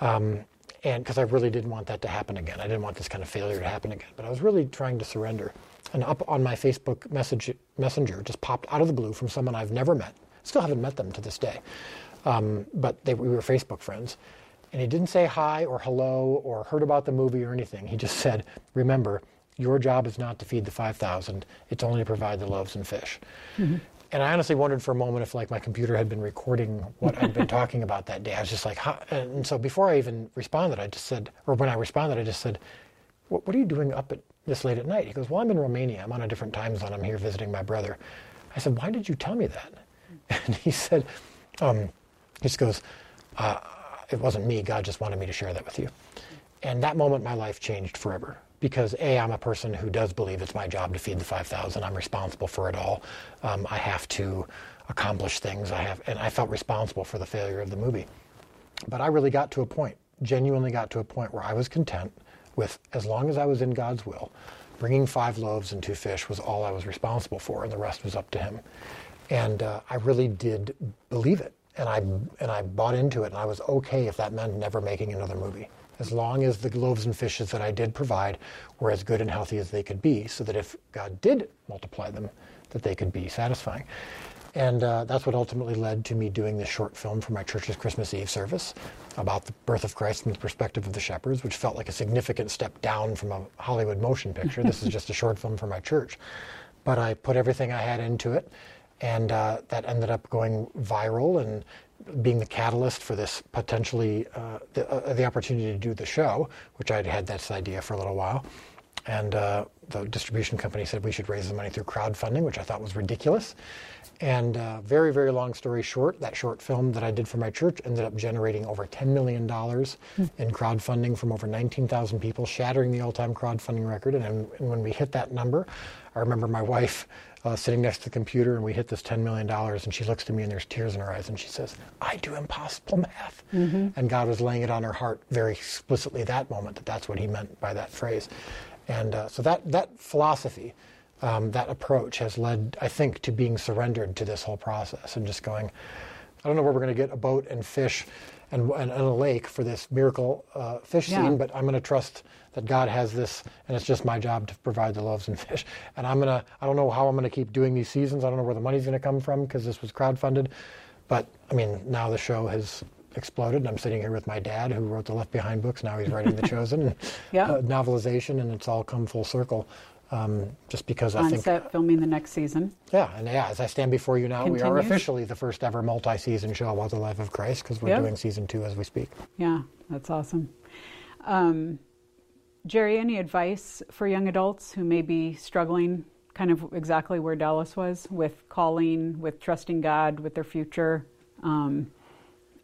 Um, and because I really didn't want that to happen again. I didn't want this kind of failure to happen again. But I was really trying to surrender. And up on my Facebook message, messenger just popped out of the blue from someone I've never met Still haven't met them to this day. Um, but they, we were Facebook friends. And he didn't say hi or hello or heard about the movie or anything. He just said, remember, your job is not to feed the 5,000. It's only to provide the loaves and fish. Mm-hmm. and I honestly wondered for a moment if like my computer had been recording what I'd been talking about that day. I was just like, How? and so before I even responded, I just said, or when I responded, I just said, what, what are you doing up at this late at night? He goes, well, I'm in Romania. I'm on a different time zone. I'm here visiting my brother. I said, why did you tell me that? And he said, um, he just goes, uh, it wasn't me. God just wanted me to share that with you. And that moment, my life changed forever because a I'm a person who does believe it's my job to feed the 5,000. I'm responsible for it all. Um, I have to accomplish things. I have, and I felt responsible for the failure of the movie. But I really got to a point, genuinely got to a point where I was content with as long as I was in God's will. Bringing five loaves and two fish was all I was responsible for, and the rest was up to Him. And uh, I really did believe it, and I and I bought into it, and I was okay if that meant never making another movie as long as the loaves and fishes that I did provide were as good and healthy as they could be, so that if God did multiply them, that they could be satisfying. And uh, that's what ultimately led to me doing this short film for my church's Christmas Eve service about the birth of Christ from the perspective of the shepherds, which felt like a significant step down from a Hollywood motion picture. this is just a short film for my church. But I put everything I had into it, and uh, that ended up going viral and being the catalyst for this potentially uh, the, uh, the, opportunity to do the show, which I'd had this idea for a little while. And uh, the distribution company said we should raise the money through crowdfunding, which I thought was ridiculous. And uh, very, very long story short, that short film that I did for my church ended up generating over $10 million in crowdfunding from over 19,000 people, shattering the all time crowdfunding record. And, and, when we hit that number, I remember my wife uh, sitting next to the computer and we hit this $10 million and she looks to me and there's tears in her eyes and she says, I do impossible math. Mm-hmm. And God was laying it on her heart very explicitly that moment that that's what he meant by that phrase. And uh, so that, that philosophy, um, that approach has led, I think, to being surrendered to this whole process and just going, I don't know where we're going to get a boat and fish and, and, and a lake for this miracle uh, fish yeah. scene, but I'm going to trust that God has this, and it's just my job to provide the loaves and fish. And I'm gonna, I don't know how I'm gonna keep doing these seasons. I don't know where the money's gonna come from because this was crowdfunded. But I mean, now the show has exploded, and I'm sitting here with my dad, who wrote the Left Behind books. Now he's writing The Chosen, yeah. uh, novelization, and it's all come full circle. Um, just because On I think set filming the next season. Yeah, and yeah, as I stand before you now, Continues. we are officially the first ever multi-season show about the life of Christ because we're yep. doing season two as we speak. Yeah, that's awesome. Um, Jerry, any advice for young adults who may be struggling kind of exactly where Dallas was with calling, with trusting God, with their future? Um,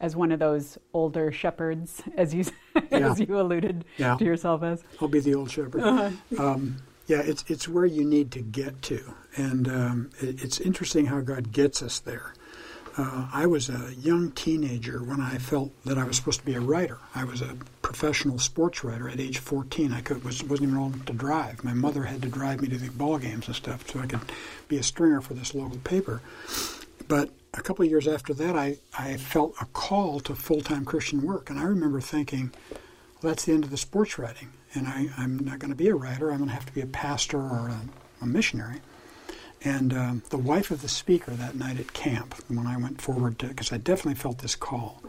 as one of those older shepherds, as you yeah. as you alluded yeah. to yourself as. I'll be the old shepherd. Uh-huh. Um, yeah, it's it's where you need to get to, and um, it, it's interesting how God gets us there. Uh, I was a young teenager when I felt that I was supposed to be a writer. I was a professional sports writer at age 14. I could, was, wasn't even old to drive. My mother had to drive me to the ball games and stuff so I could be a stringer for this local paper. But a couple of years after that, I, I felt a call to full time Christian work. And I remember thinking, well, that's the end of the sports writing. And I, I'm not going to be a writer. I'm going to have to be a pastor or a, a missionary. And um, the wife of the speaker that night at camp, when I went forward to, because I definitely felt this call,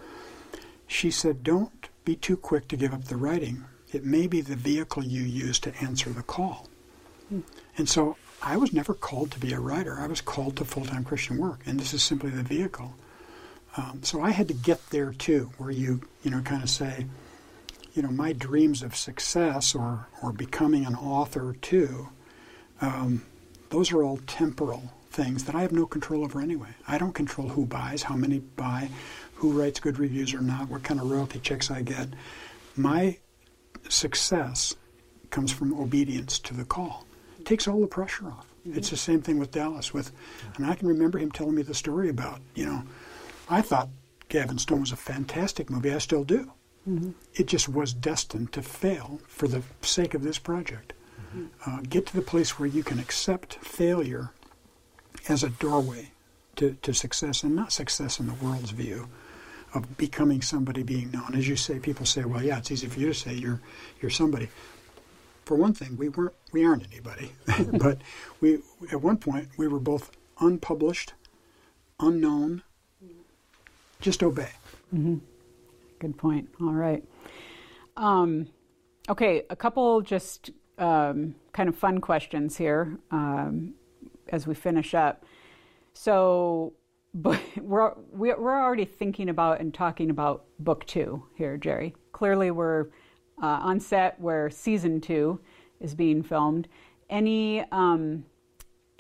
she said, Don't be too quick to give up the writing. It may be the vehicle you use to answer the call. And so I was never called to be a writer. I was called to full time Christian work, and this is simply the vehicle. Um, so I had to get there too, where you, you know, kind of say, you know, my dreams of success or, or becoming an author too, um, those are all temporal things that I have no control over anyway. I don't control who buys, how many buy, who writes good reviews or not, what kind of royalty checks I get. My success comes from obedience to the call. It takes all the pressure off. Mm-hmm. It's the same thing with Dallas. With, and I can remember him telling me the story about, you know, I thought Gavin Stone was a fantastic movie. I still do. Mm-hmm. It just was destined to fail for the sake of this project. Uh, get to the place where you can accept failure as a doorway to, to success, and not success in the world's view of becoming somebody, being known. As you say, people say, "Well, yeah, it's easy for you to say you're you're somebody." For one thing, we weren't we aren't anybody, but we at one point we were both unpublished, unknown. Just obey. Mm-hmm. Good point. All right. Um, okay, a couple just um, kind of fun questions here um, as we finish up. So, but we're we're already thinking about and talking about book two here, Jerry. Clearly, we're uh, on set where season two is being filmed. Any um,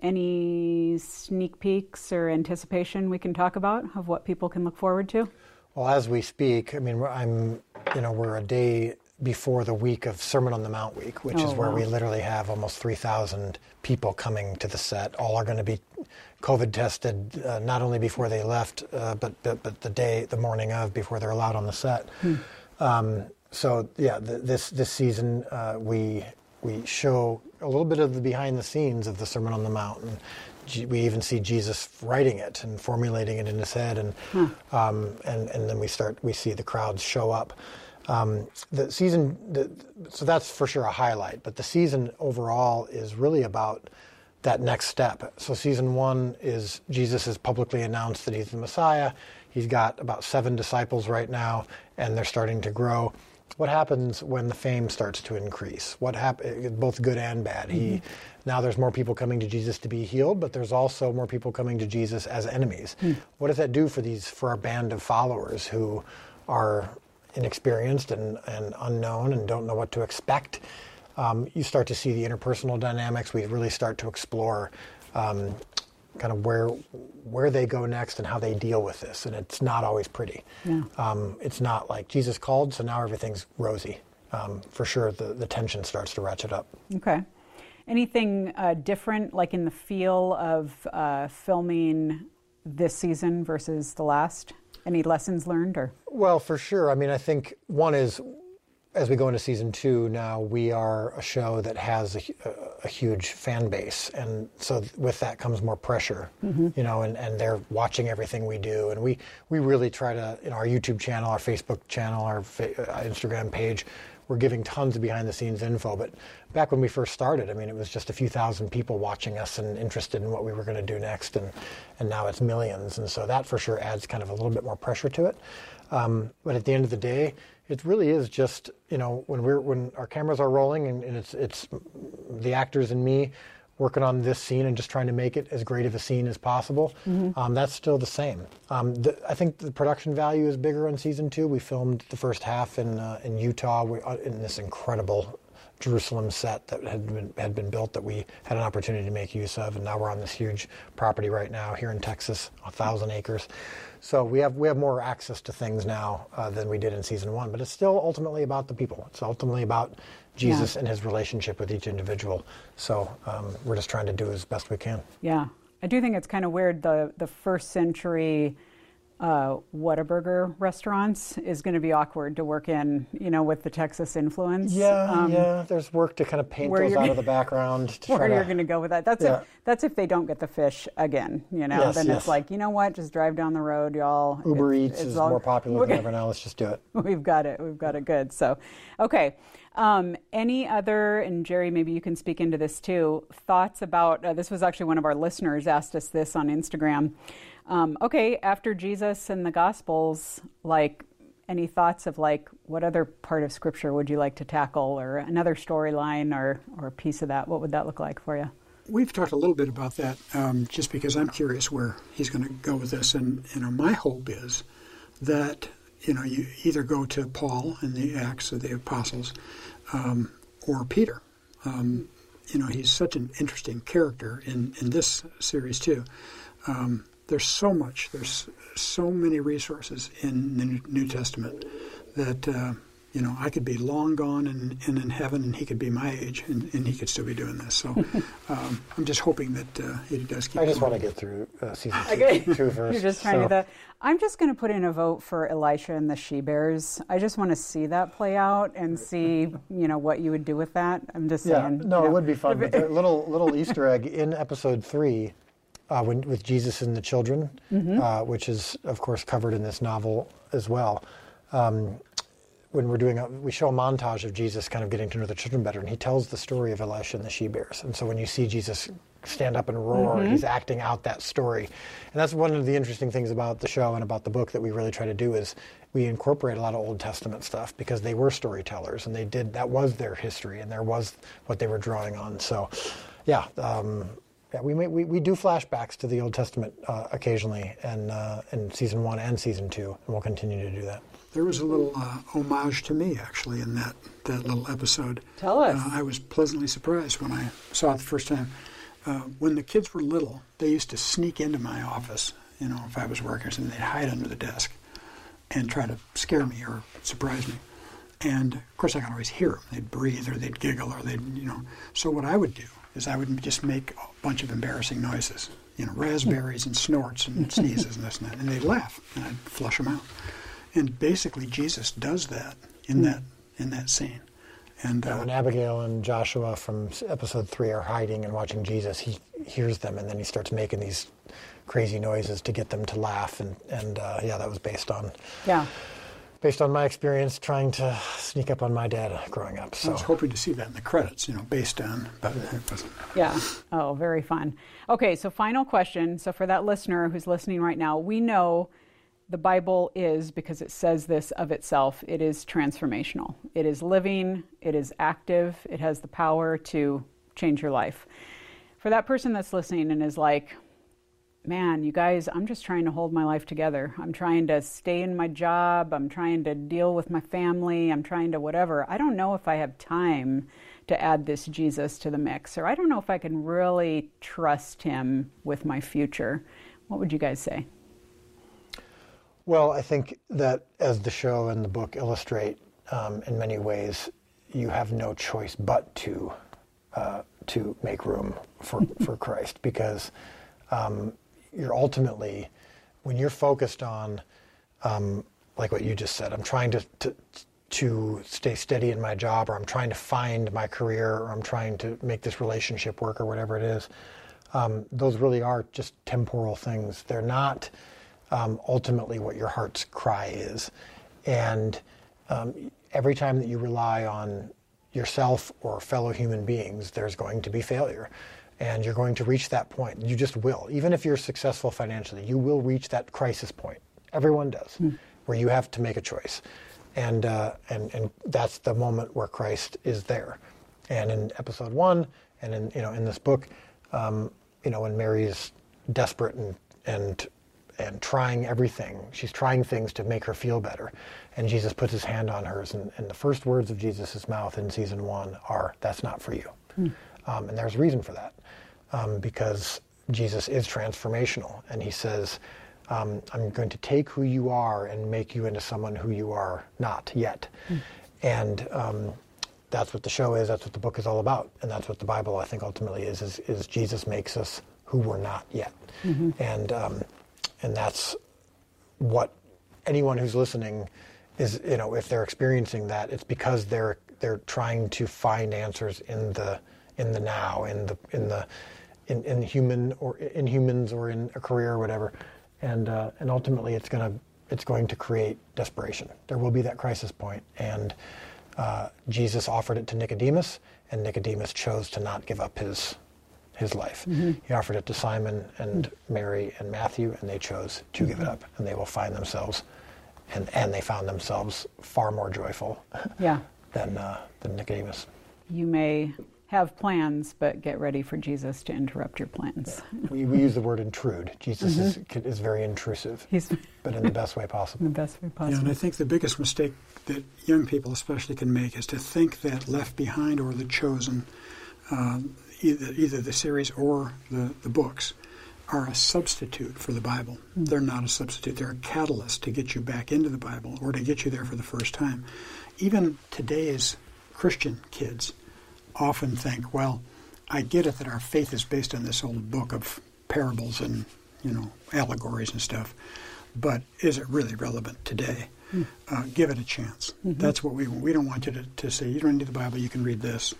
any sneak peeks or anticipation we can talk about of what people can look forward to? Well, as we speak, I mean, I'm, you know, we're a day before the week of Sermon on the Mount week, which oh, is where wow. we literally have almost 3,000 people coming to the set. All are going to be COVID tested, uh, not only before they left, uh, but, but, but the day, the morning of, before they're allowed on the set. Hmm. Um, so yeah, the, this this season uh, we we show a little bit of the behind the scenes of the Sermon on the Mount, and we even see Jesus writing it and formulating it in his head, and hmm. um, and and then we start we see the crowds show up. Um, the season, the, so that's for sure a highlight. But the season overall is really about that next step. So season one is Jesus has publicly announced that he's the Messiah. He's got about seven disciples right now, and they're starting to grow what happens when the fame starts to increase? What happen, both good and bad? Mm-hmm. He now there's more people coming to Jesus to be healed, but there's also more people coming to Jesus as enemies. Mm. What does that do for these for our band of followers who are inexperienced and, and unknown and don't know what to expect? Um, you start to see the interpersonal dynamics. We really start to explore um, kind of where where they go next and how they deal with this. And it's not always pretty. Yeah. Um, it's not like Jesus called, so now everything's rosy. Um, for sure, the, the tension starts to ratchet up. Okay. Anything uh, different, like in the feel of uh, filming this season versus the last? Any lessons learned, or? Well, for sure. I mean, I think one is as we go into season two now, we are a show that has a, a, huge fan base, and so with that comes more pressure, mm-hmm. you know, and, and they're watching everything we do, and we we really try to, you know, our YouTube channel, our Facebook channel, our uh, Instagram page, we're giving tons of behind the scenes info. But back when we first started, I mean, it was just a few thousand people watching us and interested in what we were going to do next, and and now it's millions, and so that for sure adds kind of a little bit more pressure to it. Um, but at the end of the day, it really is just you know when we're when our cameras are rolling and, and, it's it's the actors and me working on this scene and just trying to make it as great of a scene as possible. Mm-hmm. Um, that's still the same. Um, the, I think the production value is bigger on season two. We filmed the first half in uh, in Utah we, uh, in this incredible Jerusalem set that had been had been built that we had an opportunity to make use of, and now we're on this huge property right now here in Texas, a thousand acres. So we have we have more access to things now uh, than we did in season one, but it's still ultimately about the people. It's ultimately about Jesus yeah. and his relationship with each individual. So um, we're just trying to do as best we can. Yeah, I do think it's kind of weird the the first century uh, Whataburger restaurants is going to be awkward to work in, you know, with the Texas influence. Yeah, um, yeah. There's work to kind of paint those out of the background. To where you're going to go with that. That's yeah. if that's if they don't get the fish again. You know, yes, then yes. it's like, you know what? Just drive down the road, y'all. Uber Eats is all, more popular than ever now. Let's just do it. We've got it. We've got it good. So, okay. Um, any other, and Jerry, maybe you can speak into this too, thoughts about uh, this was actually one of our listeners asked us this on Instagram. Um, okay, after Jesus and the Gospels, like any thoughts of like what other part of Scripture would you like to tackle, or another storyline, or or a piece of that? What would that look like for you? We've talked a little bit about that, um, just because I'm curious where he's going to go with this, and you know, my hope is that you know you either go to Paul in the Acts of the Apostles, um, or Peter. Um, you know, he's such an interesting character in in this series too. Um, there's so much, there's so many resources in the New Testament that, uh, you know, I could be long gone and, and, in heaven, and he could be my age, and, and he could still be doing this. So um, I'm just hoping that uh, he does keep. I just going. want to get through uh, season two, okay. two first. You're just trying so. to. The, I'm just going to put in a vote for Elisha and the she bears. I just want to see that play out and see, you know, what you would do with that. I'm just yeah, saying. No, you know. it would be fun. But the little little Easter egg in episode three uh, when, with Jesus and the children, mm-hmm. uh, which is of course covered in this novel as well. Um, when we're doing, a, we show a montage of Jesus kind of getting to know the children better, and he tells the story of Elisha and the she bears. And so when you see Jesus stand up and roar, mm-hmm. he's acting out that story. And that's one of the interesting things about the show and about the book that we really try to do is we incorporate a lot of Old Testament stuff because they were storytellers and they did that was their history and there was what they were drawing on. So, yeah. Um, Yeah, we, may, we we do flashbacks to the Old Testament uh, occasionally, and uh, in season one and season two, and we'll continue to do that. There was a little uh, homage to me actually in that that little episode. Tell us. Uh, I was pleasantly surprised when I saw it the first time. Uh, when the kids were little, they used to sneak into my office. You know, if I was working or something, they'd hide under the desk and try to scare me or surprise me. And of course, I could always hear them. They'd breathe or they'd giggle or they'd, you know. So what I would do is I would just make a bunch of embarrassing noises, you know, raspberries and snorts and sneezes and this and that, and they'd laugh, and I'd flush them out. And basically, Jesus does that in that in that scene. And uh, when Abigail and Joshua from episode three are hiding and watching Jesus, he hears them and then he starts making these crazy noises to get them to laugh. And and uh, yeah, that was based on yeah based on my experience trying to sneak up on my dad growing up. So I was hoping to see that in the credits, you know, based on, but it wasn't. Yeah. Oh, very fun. Okay, so final question. So for that listener who's listening right now, we know the Bible is, because it says this of itself, it is transformational. It is living, it is active, it has the power to change your life. For that person that's listening and is like, man, you guys, I'm just trying to hold my life together. I'm trying to stay in my job. I'm trying to deal with my family. I'm trying to whatever. I don't know if I have time to add this Jesus to the mix, or I don't know if I can really trust him with my future. What would you guys say? Well, I think that as the show and the book illustrate, um, in many ways, you have no choice but to uh, to make room for for Christ because um, you're ultimately when you're focused on um, like what you just said. I'm trying to, to to stay steady in my job, or I'm trying to find my career, or I'm trying to make this relationship work, or whatever it is. Um, those really are just temporal things. They're not um, ultimately what your heart's cry is. And um, every time that you rely on yourself or fellow human beings, there's going to be failure. And you're going to reach that point. You just will. Even if you're successful financially, you will reach that crisis point. Everyone does, mm. where you have to make a choice. And, uh, and, and that's the moment where Christ is there. And in episode one, and in, you know, in this book, um, you know, when Mary is desperate and, and and trying everything. She's trying things to make her feel better. And Jesus puts his hand on hers. And, and the first words of Jesus' mouth in season one are, That's not for you. Hmm. Um, and there's a reason for that. Um, because Jesus is transformational. And he says, um, I'm going to take who you are and make you into someone who you are not yet. Hmm. And um, that's what the show is. That's what the book is all about. And that's what the Bible, I think, ultimately is, is, is Jesus makes us who we're not yet. Mm-hmm. And um, and that's what anyone who's listening is you know if they're experiencing that it's because they're they're trying to find answers in the in the now in the in the in, in human or in humans or in a career or whatever. And uh, and ultimately it's to it's going to create desperation. There will be that crisis point. And uh, Jesus offered it to Nicodemus and Nicodemus chose to not give up his his life. Mm-hmm. He offered it to Simon and mm-hmm. Mary and Matthew, and they chose to mm-hmm. give it up, and they will find themselves, and, and they found themselves far more joyful yeah. than, uh, than Nicodemus. You may have plans, but get ready for Jesus to interrupt your plans. we, we use the word intrude. Jesus mm-hmm. is, is very intrusive, He's, but in the best way possible. In the best way possible. Yeah, and I think the biggest mistake that young people especially can make is to think that Left Behind or The Chosen uh, either, either the series or the, the books are a substitute for the Bible. Mm. They're not a substitute. They're a catalyst to get you back into the Bible or to get you there for the first time. Even today's Christian kids often think, well, I get it that our faith is based on this old book of parables and, you know, allegories and stuff, but is it really relevant today? Mm. Uh, give it a chance. Mm-hmm. That's what we want. We don't want you to, to say, you don't need the Bible, you can read this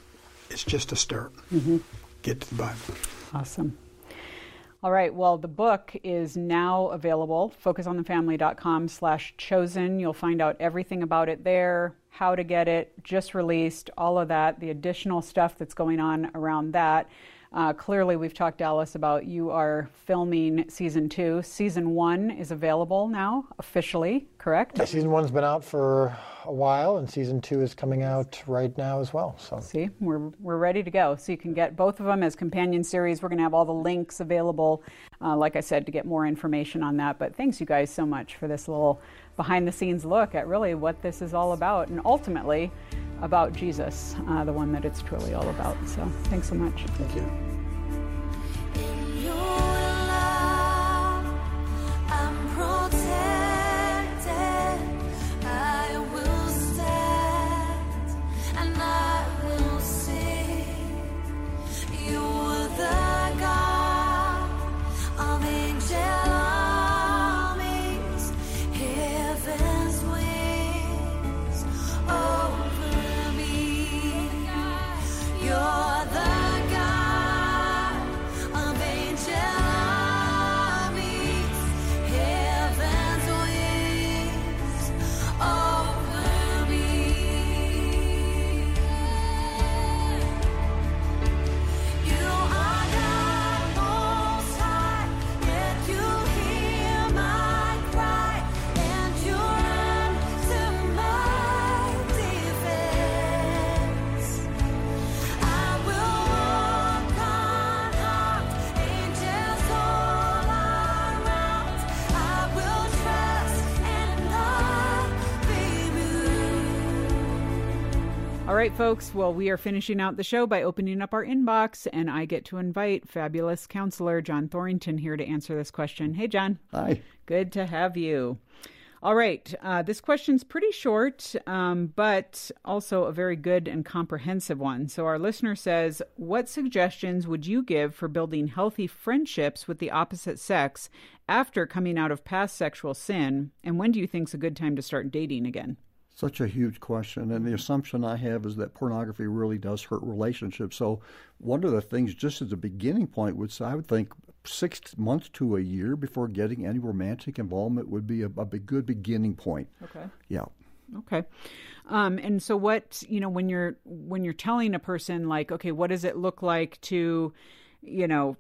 it's just a start. Mm-hmm. Get to the Bible. Awesome. All right. Well, the book is now available. FocusOnTheFamily.com slash chosen. You'll find out everything about it there, how to get it, just released, all of that, the additional stuff that's going on around that. Uh, clearly, we've talked, Dallas, about you are filming season two. Season one is available now, officially, correct? Yeah, season one's been out for a while, and season two is coming out right now as well. So see, we're we're ready to go. So you can get both of them as companion series. We're going to have all the links available, uh, like I said, to get more information on that. But thanks you guys so much for this little behind the scenes look at really what this is all about, and ultimately about Jesus, uh, the one that it's truly all about. So thanks so much. Thank you. Right, folks. Well, we are finishing out the show by opening up our inbox, and I get to invite fabulous counselor John Thorrington here to answer this question. Hey, John. Hi. Good to have you. All right. Uh, this question's pretty short, um, but also a very good and comprehensive one. So, our listener says, What suggestions would you give for building healthy friendships with the opposite sex after coming out of past sexual sin? And when do you think's a good time to start dating again? Such a huge question. And the assumption I have is that pornography really does hurt relationships. So, one of the things, just as a beginning point, would say I would think six months to a year before getting any romantic involvement would be a, a good beginning point. Okay. Yeah. Okay. Um, and so, what you know when you're when you're telling a person like, okay, what does it look like to, you know,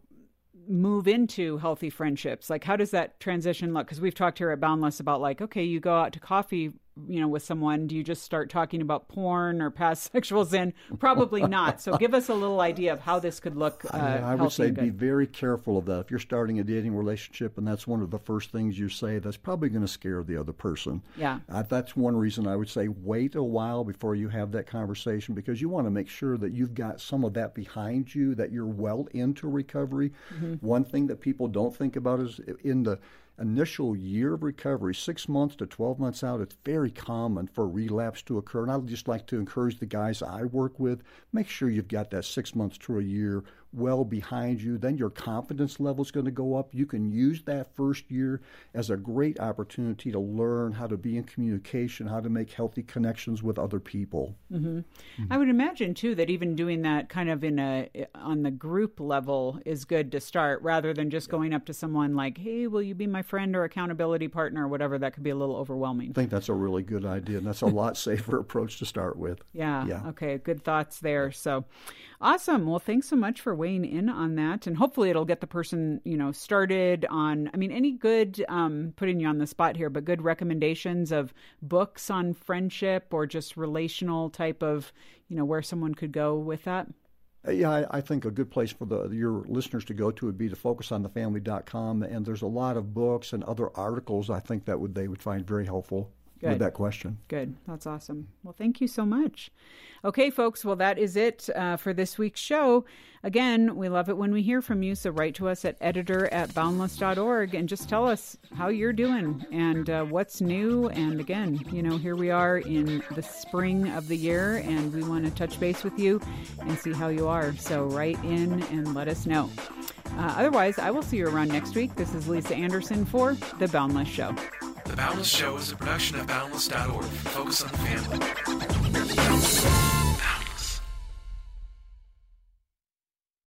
move into healthy friendships? Like, how does that transition look? Because we've talked here at Boundless about like, okay, you go out to coffee you know with someone do you just start talking about porn or past sexual sin? Probably not. So give us a little idea of how this could look uh, I, I would say be very careful of that. If you're starting a dating relationship and that's one of the first things you say that's probably going to scare the other person. Yeah. Uh, that's one reason i would say wait a while before you have that conversation because you want to make sure that you've got some of that behind you that you're well into recovery. Mm-hmm. one thing that people don't think about is in the initial year of recovery, six months to 12 months out, it's very common for relapse to occur. And I'd just like to encourage the guys I work with make sure you've got that six months to a year well behind you, then your confidence level is going to go up. You can use that first year as a great opportunity to learn how to be in communication, how to make healthy connections with other people. Mm-hmm. Mm-hmm. I would imagine too that even doing that kind of in a on the group level is good to start, rather than just yeah. going up to someone like, "Hey, will you be my friend or accountability partner or whatever?" That could be a little overwhelming. I think that's a really good idea, and that's a lot safer approach to start with. Yeah. Yeah. Okay. Good thoughts there. So. Awesome. Well, thanks so much for weighing in on that, and hopefully it'll get the person you know started on. I mean, any good um, putting you on the spot here, but good recommendations of books on friendship or just relational type of you know where someone could go with that. Uh, yeah, I, I, think a good place for the, your listeners to go to would be to focus on the focusonthefamily.com, and there's a lot of books and other articles I think that would they would find very helpful. Good. with that question. Good. That's awesome. Well, thank you so much. Okay, folks. Well, that is it uh, for this week's show. Again, we love it when we hear from you. So write to us at editor at boundless.org and just tell us how you're doing and uh, what's new. And again, you know, here we are in the spring of the year and we want to touch base with you and see how you are. So write in and let us know. Uh, otherwise, I will see you around next week. This is Lisa Anderson for The Boundless Show. The Boundless Show is a production of Boundless.org. Focus on the family.